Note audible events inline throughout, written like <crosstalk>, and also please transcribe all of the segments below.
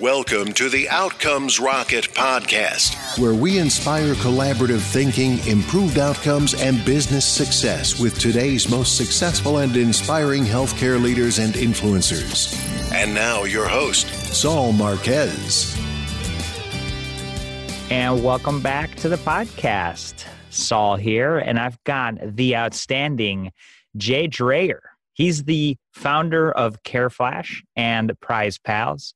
Welcome to the Outcomes Rocket podcast, where we inspire collaborative thinking, improved outcomes, and business success with today's most successful and inspiring healthcare leaders and influencers. And now, your host, Saul Marquez. And welcome back to the podcast. Saul here, and I've got the outstanding Jay Drayer. He's the founder of CareFlash and Prize Pals.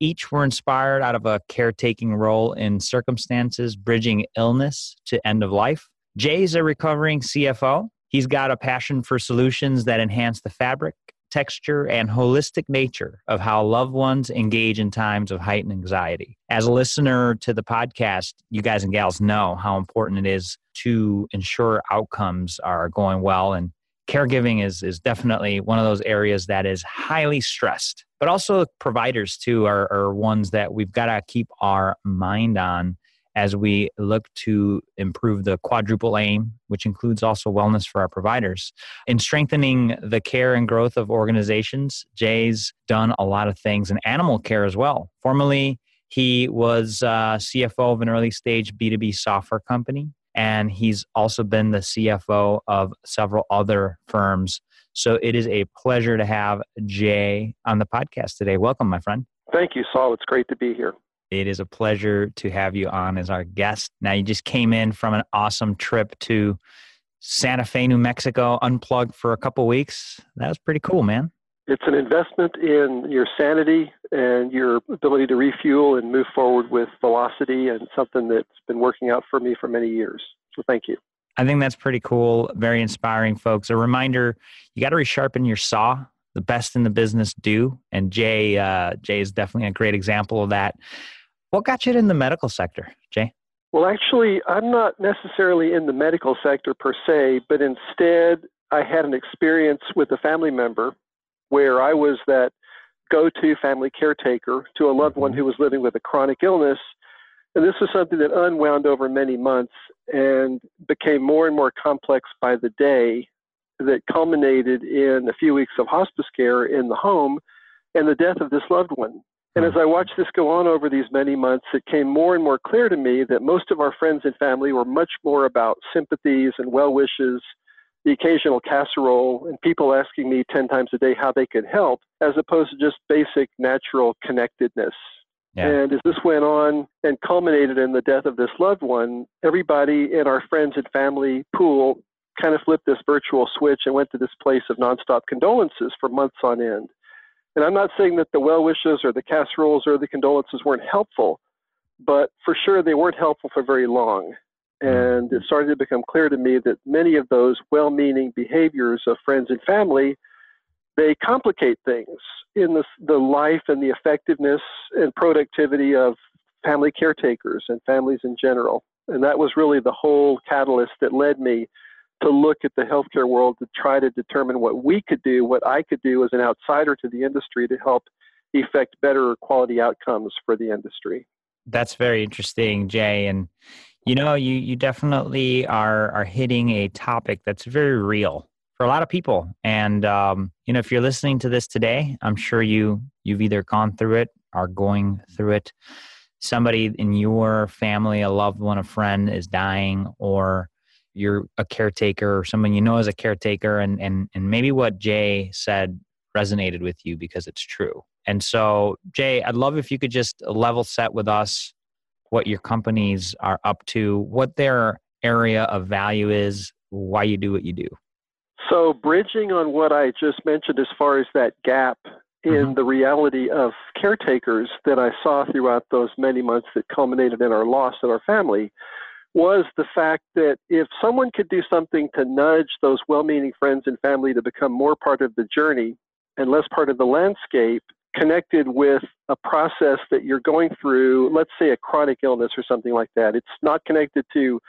Each were inspired out of a caretaking role in circumstances bridging illness to end of life. Jay's a recovering CFO. He's got a passion for solutions that enhance the fabric, texture, and holistic nature of how loved ones engage in times of heightened anxiety. As a listener to the podcast, you guys and gals know how important it is to ensure outcomes are going well and caregiving is is definitely one of those areas that is highly stressed but also providers too are, are ones that we've got to keep our mind on as we look to improve the quadruple aim which includes also wellness for our providers. In strengthening the care and growth of organizations jay's done a lot of things in animal care as well. Formerly he was uh, cfo of an early stage b2b software company and he's also been the CFO of several other firms. So it is a pleasure to have Jay on the podcast today. Welcome, my friend. Thank you, Saul. It's great to be here. It is a pleasure to have you on as our guest. Now, you just came in from an awesome trip to Santa Fe, New Mexico, unplugged for a couple weeks. That was pretty cool, man it's an investment in your sanity and your ability to refuel and move forward with velocity and something that's been working out for me for many years. So thank you. I think that's pretty cool. Very inspiring, folks. A reminder you got to resharpen your saw. The best in the business do. And Jay, uh, Jay is definitely a great example of that. What got you in the medical sector, Jay? Well, actually, I'm not necessarily in the medical sector per se, but instead, I had an experience with a family member where I was that go to family caretaker to a loved one mm-hmm. who was living with a chronic illness. And this was something that unwound over many months and became more and more complex by the day that culminated in a few weeks of hospice care in the home and the death of this loved one. And as I mm-hmm. watched this go on over these many months, it came more and more clear to me that most of our friends and family were much more about sympathies and well wishes the occasional casserole and people asking me 10 times a day how they could help, as opposed to just basic natural connectedness. Yeah. And as this went on and culminated in the death of this loved one, everybody in our friends and family pool kind of flipped this virtual switch and went to this place of nonstop condolences for months on end. And I'm not saying that the well wishes or the casseroles or the condolences weren't helpful, but for sure they weren't helpful for very long. Mm-hmm. And it started to become clear to me that many of those well meaning behaviors of friends and family, they complicate things in the, the life and the effectiveness and productivity of family caretakers and families in general. And that was really the whole catalyst that led me to look at the healthcare world to try to determine what we could do, what I could do as an outsider to the industry to help effect better quality outcomes for the industry. That's very interesting, Jay. And you know, you you definitely are are hitting a topic that's very real for a lot of people. And um, you know, if you're listening to this today, I'm sure you you've either gone through it, are going through it. Somebody in your family, a loved one, a friend is dying, or you're a caretaker or someone you know as a caretaker and and and maybe what Jay said resonated with you because it's true. And so, Jay, I'd love if you could just level set with us what your companies are up to, what their area of value is, why you do what you do. So, bridging on what I just mentioned as far as that gap in mm-hmm. the reality of caretakers that I saw throughout those many months that culminated in our loss of our family was the fact that if someone could do something to nudge those well meaning friends and family to become more part of the journey and less part of the landscape, connected with a process that you're going through, let's say a chronic illness or something like that. It's not connected to,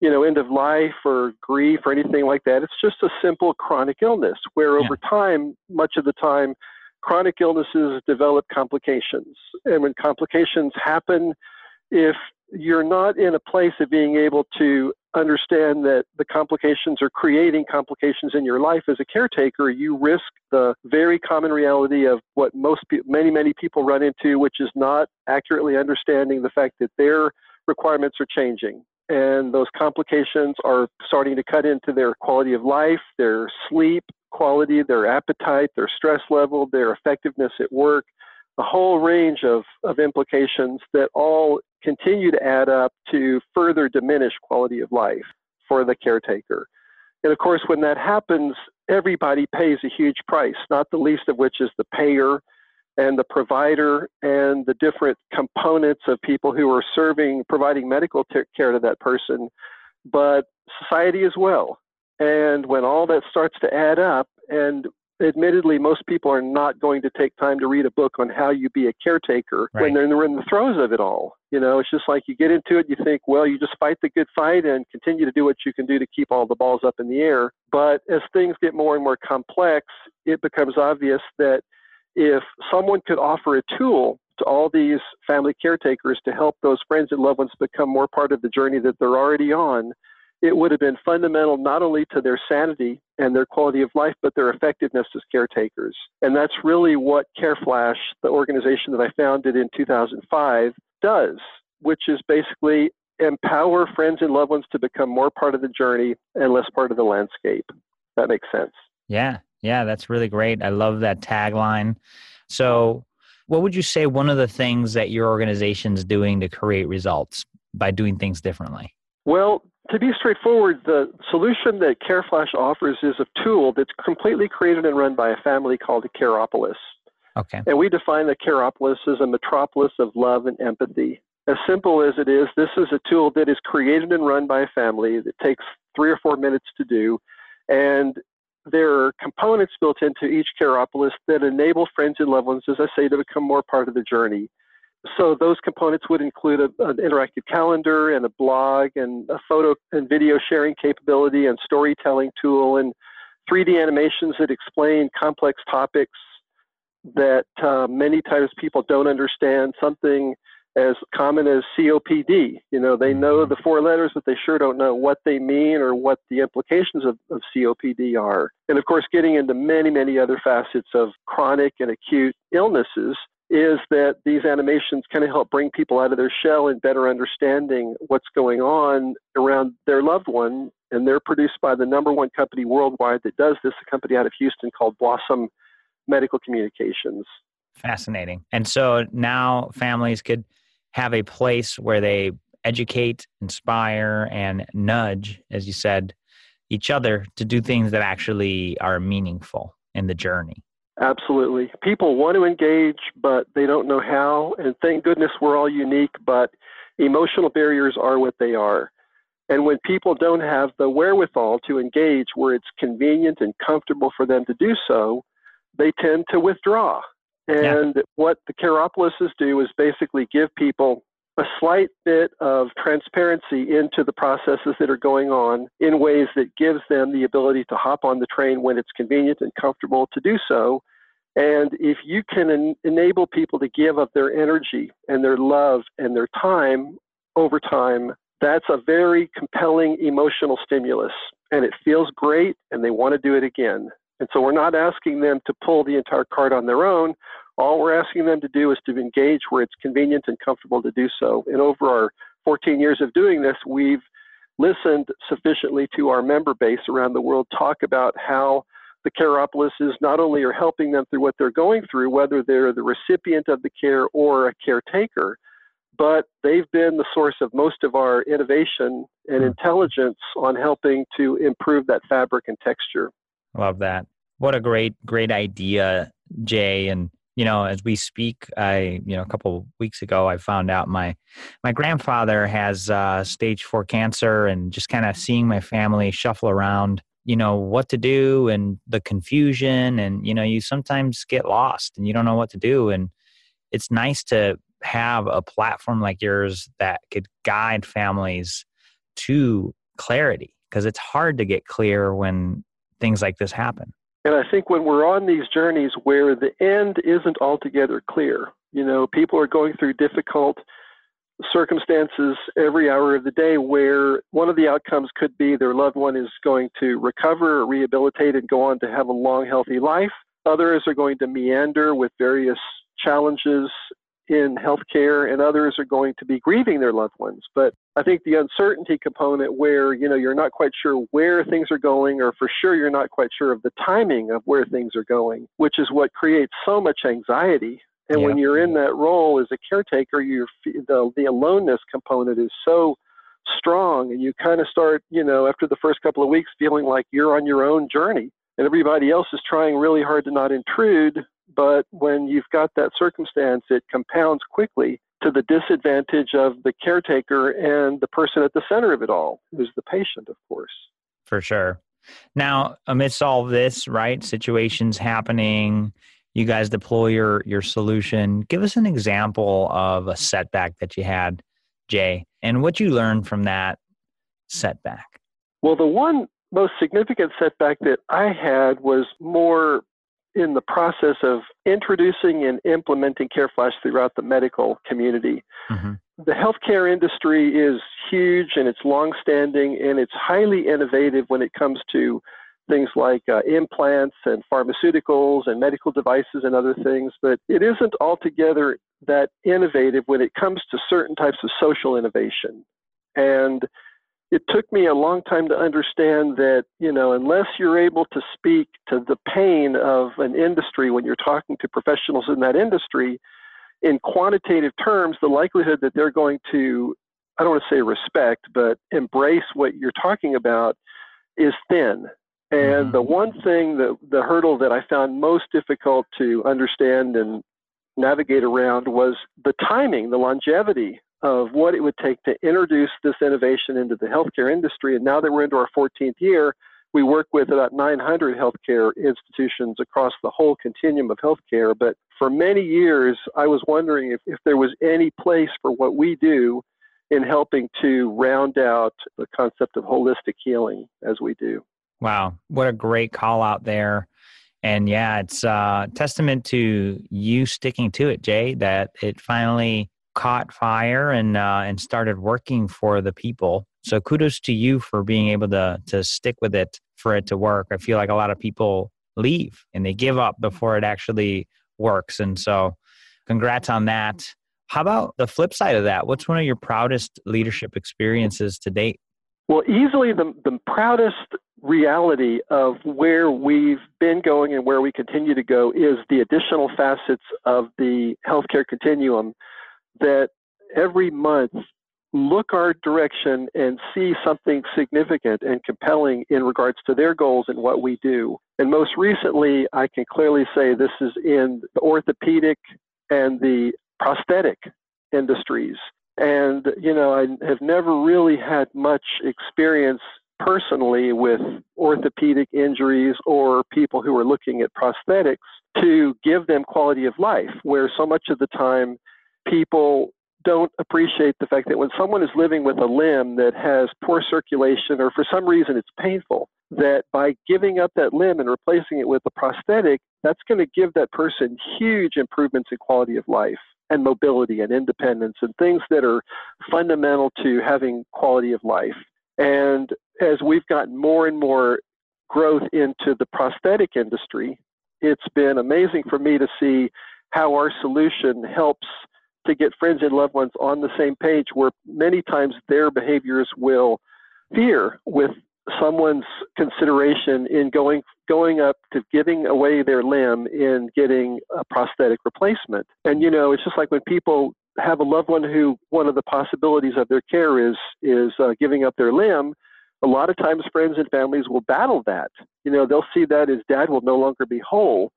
you know, end of life or grief or anything like that. It's just a simple chronic illness where over time, much of the time, chronic illnesses develop complications. And when complications happen, if you're not in a place of being able to understand that the complications are creating complications in your life as a caretaker, you risk the very common reality of what most many many people run into, which is not accurately understanding the fact that their requirements are changing. And those complications are starting to cut into their quality of life, their sleep quality, their appetite, their stress level, their effectiveness at work, a whole range of, of implications that all continue to add up to further diminish quality of life for the caretaker. And of course, when that happens, everybody pays a huge price, not the least of which is the payer and the provider and the different components of people who are serving, providing medical care to that person, but society as well. And when all that starts to add up, and admittedly, most people are not going to take time to read a book on how you be a caretaker right. when they're in the throes of it all. You know, it's just like you get into it, you think, well, you just fight the good fight and continue to do what you can do to keep all the balls up in the air. But as things get more and more complex, it becomes obvious that if someone could offer a tool to all these family caretakers to help those friends and loved ones become more part of the journey that they're already on, it would have been fundamental not only to their sanity and their quality of life, but their effectiveness as caretakers. And that's really what CareFlash, the organization that I founded in 2005, does, which is basically empower friends and loved ones to become more part of the journey and less part of the landscape. That makes sense. Yeah, yeah, that's really great. I love that tagline. So, what would you say one of the things that your organization is doing to create results by doing things differently? Well, to be straightforward, the solution that CareFlash offers is a tool that's completely created and run by a family called a Careopolis. Okay. And we define the Careopolis as a metropolis of love and empathy. As simple as it is, this is a tool that is created and run by a family that takes three or four minutes to do. And there are components built into each Careopolis that enable friends and loved ones, as I say, to become more part of the journey. So those components would include a, an interactive calendar and a blog and a photo and video sharing capability and storytelling tool and 3D animations that explain complex topics that uh, many times people don't understand. Something as common as COPD. You know, they know mm-hmm. the four letters, but they sure don't know what they mean or what the implications of, of COPD are. And of course, getting into many, many other facets of chronic and acute illnesses is that these animations kind of help bring people out of their shell and better understanding what's going on around their loved one. And they're produced by the number one company worldwide that does this, a company out of Houston called Blausen Medical Communications. Fascinating. And so now families could have a place where they educate, inspire, and nudge, as you said, each other to do things that actually are meaningful in the journey. Absolutely. People want to engage, but they don't know how. And thank goodness we're all unique, but emotional barriers are what they are. And when people don't have the wherewithal to engage where it's convenient and comfortable for them to do so, they tend to withdraw. And yeah. what the Careopolises do is basically give people a slight bit of transparency into the processes that are going on in ways that gives them the ability to hop on the train when it's convenient and comfortable to do so. And if you can en- enable people to give up their energy and their love and their time over time, that's a very compelling emotional stimulus. And it feels great, and they want to do it again. And so we're not asking them to pull the entire cart on their own. All we're asking them to do is to engage where it's convenient and comfortable to do so. And over our 14 years of doing this, we've listened sufficiently to our member base around the world talk about how the Careopolises not only are helping them through what they're going through, whether they're the recipient of the care or a caretaker, but they've been the source of most of our innovation and hmm. intelligence on helping to improve that fabric and texture. Love that. What a great, great idea, Jay. And you know, as we speak, I, you know, a couple weeks ago, I found out my my grandfather has uh, stage four cancer, and just kind of seeing my family shuffle around, you know, what to do and the confusion, and you know, you sometimes get lost and you don't know what to do, and it's nice to have a platform like yours that could guide families to clarity because it's hard to get clear when things like this happen. And I think when we're on these journeys where the end isn't altogether clear, you know, people are going through difficult circumstances every hour of the day where one of the outcomes could be their loved one is going to recover or rehabilitate and go on to have a long, healthy life. Others are going to meander with various challenges in healthcare, and others are going to be grieving their loved ones. But I think the uncertainty component, where you know you're not quite sure where things are going, or for sure you're not quite sure of the timing of where things are going, which is what creates so much anxiety and yeah. when you're in that role as a caretaker, you're the the aloneness component is so strong, and you kind of start, you know, after the first couple of weeks, feeling like you're on your own journey, and everybody else is trying really hard to not intrude. But when you've got that circumstance, it compounds quickly to the disadvantage of the caretaker and the person at the center of it all, who's the patient, of course. For sure. Now, amidst all this, right, situations happening, you guys deploy your your solution. Give us an example of a setback that you had, Jay, and what you learned from that setback. Well, the one most significant setback that I had was more in the process of introducing and implementing CareFlash throughout the medical community. Mm-hmm. The healthcare industry is huge and it's longstanding and it's highly innovative when it comes to things like uh, implants and pharmaceuticals and medical devices and other things, but it isn't altogether that innovative when it comes to certain types of social innovation. And it took me a long time to understand that, you know, unless you're able to speak to the pain of an industry when you're talking to professionals in that industry in quantitative terms, the likelihood that they're going to, I don't want to say respect, but embrace what you're talking about is thin. And mm-hmm. the one thing that the hurdle that I found most difficult to understand and navigate around was the timing, the longevity of what it would take to introduce this innovation into the healthcare industry. And now that we're into our 14th year, we work with about 900 healthcare institutions across the whole continuum of healthcare. But for many years, I was wondering if, if there was any place for what we do in helping to round out the concept of holistic healing as we do. Wow, what a great call out there. And yeah, it's a uh, testament to you sticking to it, Jay, that it finally caught fire and uh, and started working for the people. So kudos to you for being able to to stick with it for it to work. I feel like a lot of people leave and they give up before it actually works. And so congrats on that. How about the flip side of that? What's one of your proudest leadership experiences to date? Well, easily the, the proudest reality of where we've been going and where we continue to go is the additional facets of the healthcare continuum that every month look our direction and see something significant and compelling in regards to their goals and what we do. And most recently, I can clearly say this is in the orthopedic and the prosthetic industries. And, you know, I have never really had much experience personally with orthopedic injuries or people who are looking at prosthetics to give them quality of life, where so much of the time people don't appreciate the fact that when someone is living with a limb that has poor circulation or for some reason it's painful, that by giving up that limb and replacing it with a prosthetic, that's going to give that person huge improvements in quality of life and mobility and independence and things that are fundamental to having quality of life. And as we've gotten more and more growth into the prosthetic industry, it's been amazing for me to see how our solution helps to get friends and loved ones on the same page where many times their behaviors will fear with someone's consideration in going going up to giving away their limb in getting a prosthetic replacement. And you know, it's just like when people have a loved one who one of the possibilities of their care is is uh, giving up their limb a lot of times friends and families will battle that you know they'll see that as dad will no longer be whole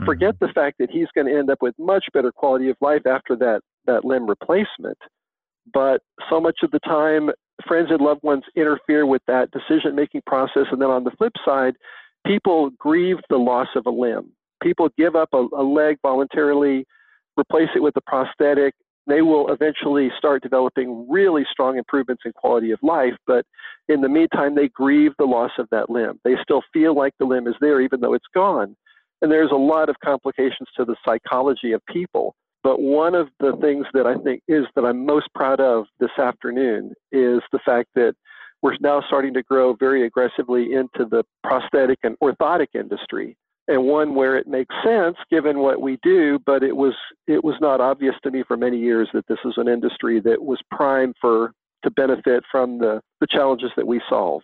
mm-hmm. forget the fact that he's going to end up with much better quality of life after that that limb replacement but so much of the time friends and loved ones interfere with that decision making process and then on the flip side people grieve the loss of a limb people give up a, a leg voluntarily replace it with a prosthetic they will eventually start developing really strong improvements in quality of life. But in the meantime, they grieve the loss of that limb. They still feel like the limb is there, even though it's gone. And there's a lot of complications to the psychology of people. But one of the things that I think is that I'm most proud of this afternoon is the fact that we're now starting to grow very aggressively into the prosthetic and orthotic industry. And one where it makes sense given what we do but it was it was not obvious to me for many years that this is an industry that was primed for to benefit from the the challenges that we solve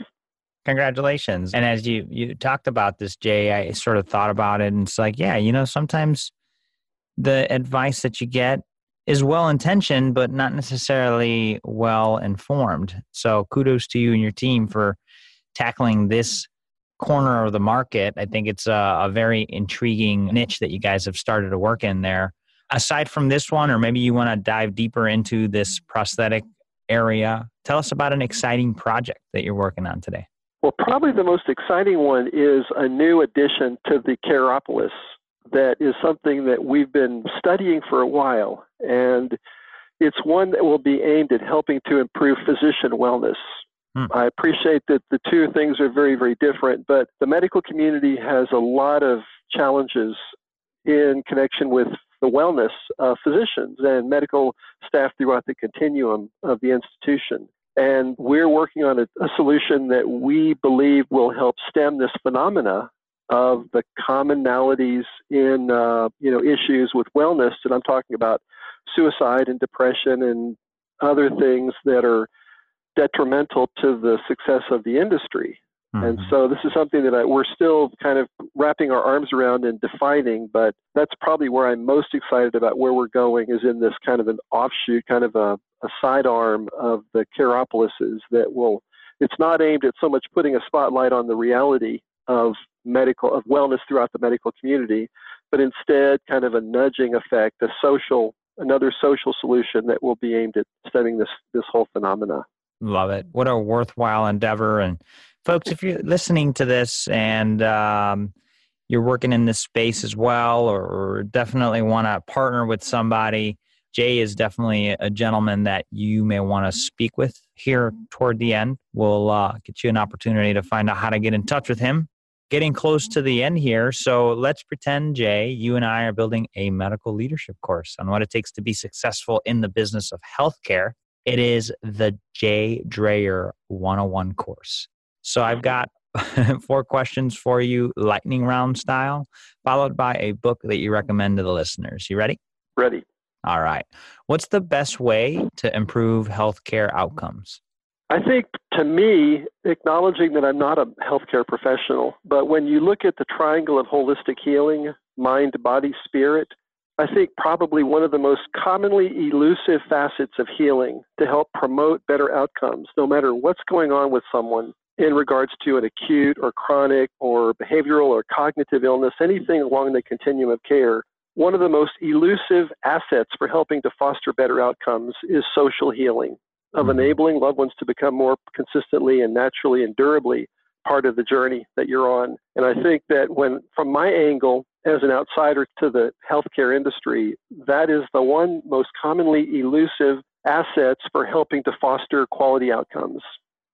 congratulations and as you you talked about this jay i sort of thought about it and it's like yeah you know sometimes the advice that you get is well intentioned, but not necessarily well informed. So kudos to you and your team for tackling this corner of the market. I think it's a, a, very intriguing niche that you guys have started to work in there. Aside from this one, or maybe you want to dive deeper into this prosthetic area, tell us about an exciting project that you're working on today. Well, probably the most exciting one is a new addition to the Careopolis that is something that we've been studying for a while, and it's one that will be aimed at helping to improve physician wellness. Hmm. I appreciate that the two things are very, very different, but the medical community has a lot of challenges in connection with the wellness of physicians and medical staff throughout the continuum of the institution. And we're working on a, a solution that we believe will help stem this phenomena of the commonalities in uh, you know issues with wellness, and I'm talking about suicide and depression and other things that are detrimental to the success of the industry. Mm-hmm. And so this is something that I, we're still kind of wrapping our arms around and defining, but that's probably where I'm most excited about where we're going is in this kind of an offshoot, kind of a, a sidearm of the Careopolises that will, it's not aimed at so much putting a spotlight on the reality of medical of wellness throughout the medical community, but instead kind of a nudging effect, a social another social solution that will be aimed at studying this this whole phenomena. Love it! What a worthwhile endeavor! And folks, if you're listening to this and um, you're working in this space as well, or, or definitely want to partner with somebody, Jay is definitely a gentleman that you may want to speak with here toward the end. We'll uh, get you an opportunity to find out how to get in touch with him getting close to the end here. So let's pretend, Jay, you and I are building a medical leadership course on what it takes to be successful in the business of healthcare. It is the Jay Drayer 101 course. So I've got <laughs> four questions for you, lightning round style, followed by a book that you recommend to the listeners. You ready? Ready. All right. What's the best way to improve healthcare outcomes? I think to me, acknowledging that I'm not a healthcare professional, but when you look at the triangle of holistic healing, mind, body, spirit, I think probably one of the most commonly elusive facets of healing to help promote better outcomes, no matter what's going on with someone in regards to an acute or chronic or behavioral or cognitive illness, anything along the continuum of care. One of the most elusive assets for helping to foster better outcomes is social healing of mm-hmm. enabling loved ones to become more consistently and naturally and durably part of the journey that you're on. And I think that when, from my angle as an outsider to the healthcare industry, that is the one most commonly elusive assets for helping to foster quality outcomes.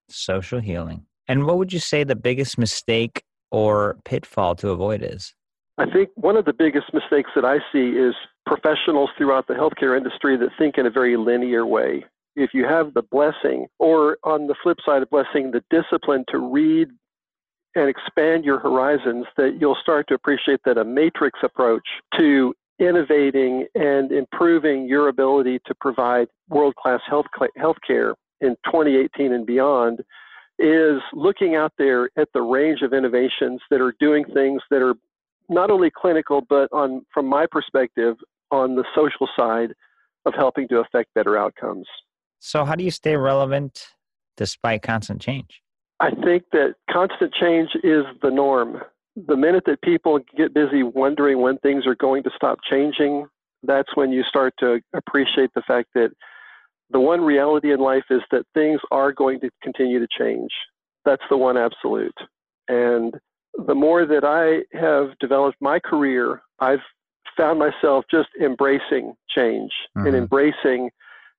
Social healing. And what would you say the biggest mistake or pitfall to avoid is? I think one of the biggest mistakes that I see is professionals throughout the healthcare industry that think in a very linear way. If you have the blessing, or on the flip side of blessing, the discipline to read and expand your horizons, that you'll start to appreciate that a matrix approach to innovating and improving your ability to provide world class health care in 2018 and beyond is looking out there at the range of innovations that are doing things that are not only clinical, but on, from my perspective, on the social side of helping to affect better outcomes. So, how do you stay relevant despite constant change? I think that constant change is the norm. The minute that people get busy wondering when things are going to stop changing, that's when you start to appreciate the fact that the one reality in life is that things are going to continue to change. That's the one absolute. And the more that I have developed my career, I've found myself just embracing change mm-hmm. and embracing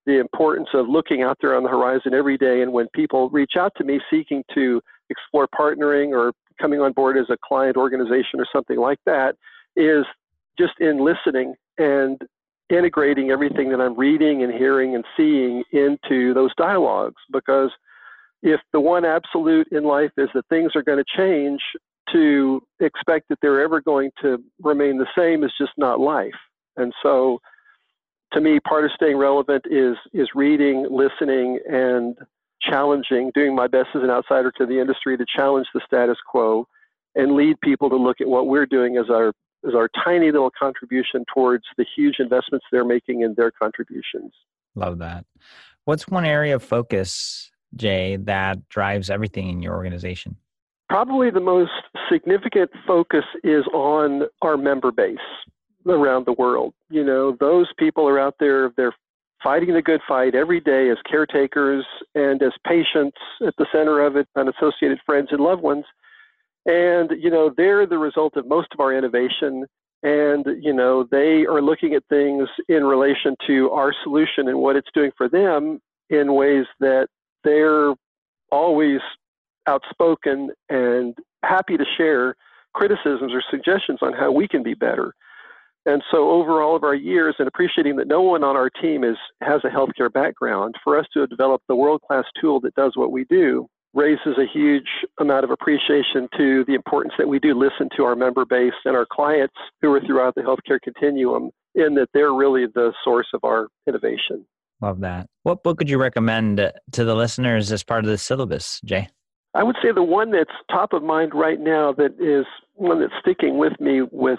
the importance of looking out there on the horizon every day. And when people reach out to me seeking to explore partnering or coming on board as a client organization or something like that, is just in listening and integrating everything that I'm reading and hearing and seeing into those dialogues because if the one absolute in life is that things are going to change, to expect that they're ever going to remain the same is just not life. And so, to me, part of staying relevant is is reading, listening, and challenging, doing my best as an outsider to the industry to challenge the status quo and lead people to look at what we're doing as our as our tiny little contribution towards the huge investments they're making in their contributions. Love that. What's one area of focus, Jay, that drives everything in your organization? Probably the most significant focus is on our member base around the world. You know, those people are out there, they're fighting the good fight every day as caretakers and as patients at the center of it, and associated friends and loved ones. And, you know, they're the result of most of our innovation. And, you know, they are looking at things in relation to our solution and what it's doing for them in ways that they're always outspoken and happy to share criticisms or suggestions on how we can be better. And so, over all of our years, and appreciating that no one on our team is has a healthcare background, for us to develop the world class tool that does what we do raises a huge amount of appreciation to the importance that we do listen to our member base and our clients who are throughout the healthcare continuum, in that they're really the source of our innovation. Love that. What book would you recommend to the listeners as part of the syllabus, Jay? I would say the one that's top of mind right now that is one that's sticking with me with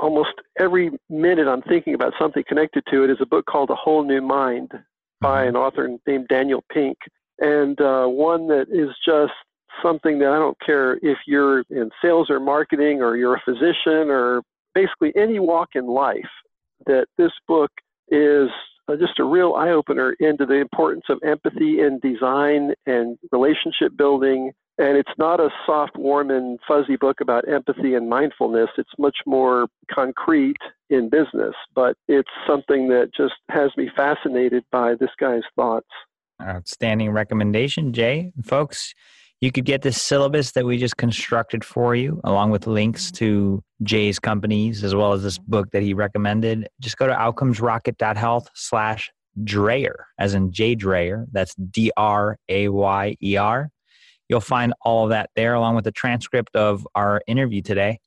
almost every minute I'm thinking about something connected to it is a book called A Whole New Mind by mm-hmm. an author named Daniel Pink. And uh, one that is just something that I don't care if you're in sales or marketing or you're a physician or basically any walk in life, that this book is uh, just a real eye opener into the importance of empathy in design and relationship building. And it's not a soft, warm, and fuzzy book about empathy and mindfulness. It's much more concrete in business, but it's something that just has me fascinated by this guy's thoughts. Outstanding recommendation, Jay. Folks, you could get this syllabus that we just constructed for you, along with links to Jay's companies, as well as this book that he recommended. Just go to outcomesrocket.health slash Drayer, as in Jay Drayer. That's D R A Y E R. You'll find all of that there, along with the transcript of our interview today.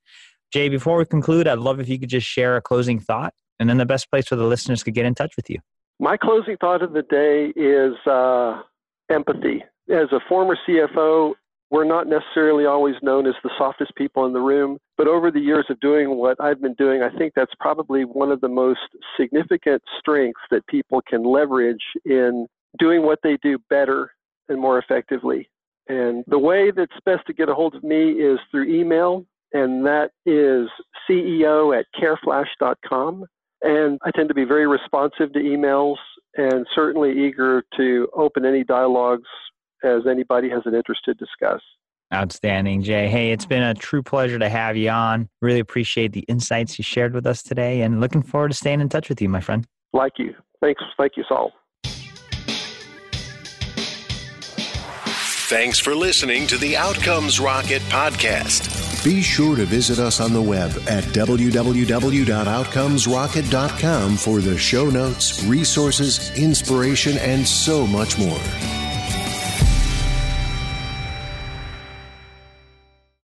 Jay, before we conclude, I'd love if you could just share a closing thought and then the best place for the listeners to get in touch with you. My closing thought of the day is uh, empathy as a former CFO, we're not necessarily always known as the softest people in the room, but over the years of doing what I've been doing, I think that's probably one of the most significant strengths that people can leverage in doing what they do better and more effectively. And the way that's best to get a hold of me is through email, and that is CEO at careflash.com. And I tend to be very responsive to emails and certainly eager to open any dialogues as anybody has an interest to discuss. Outstanding, Jay. Hey, it's been a true pleasure to have you on. Really appreciate the insights you shared with us today and looking forward to staying in touch with you, my friend. Like you. Thanks. Thank you, Saul. Thanks for listening to the Outcomes Rocket podcast. Be sure to visit us on the web at www.outcomesrocket.com for the show notes, resources, inspiration, and so much more.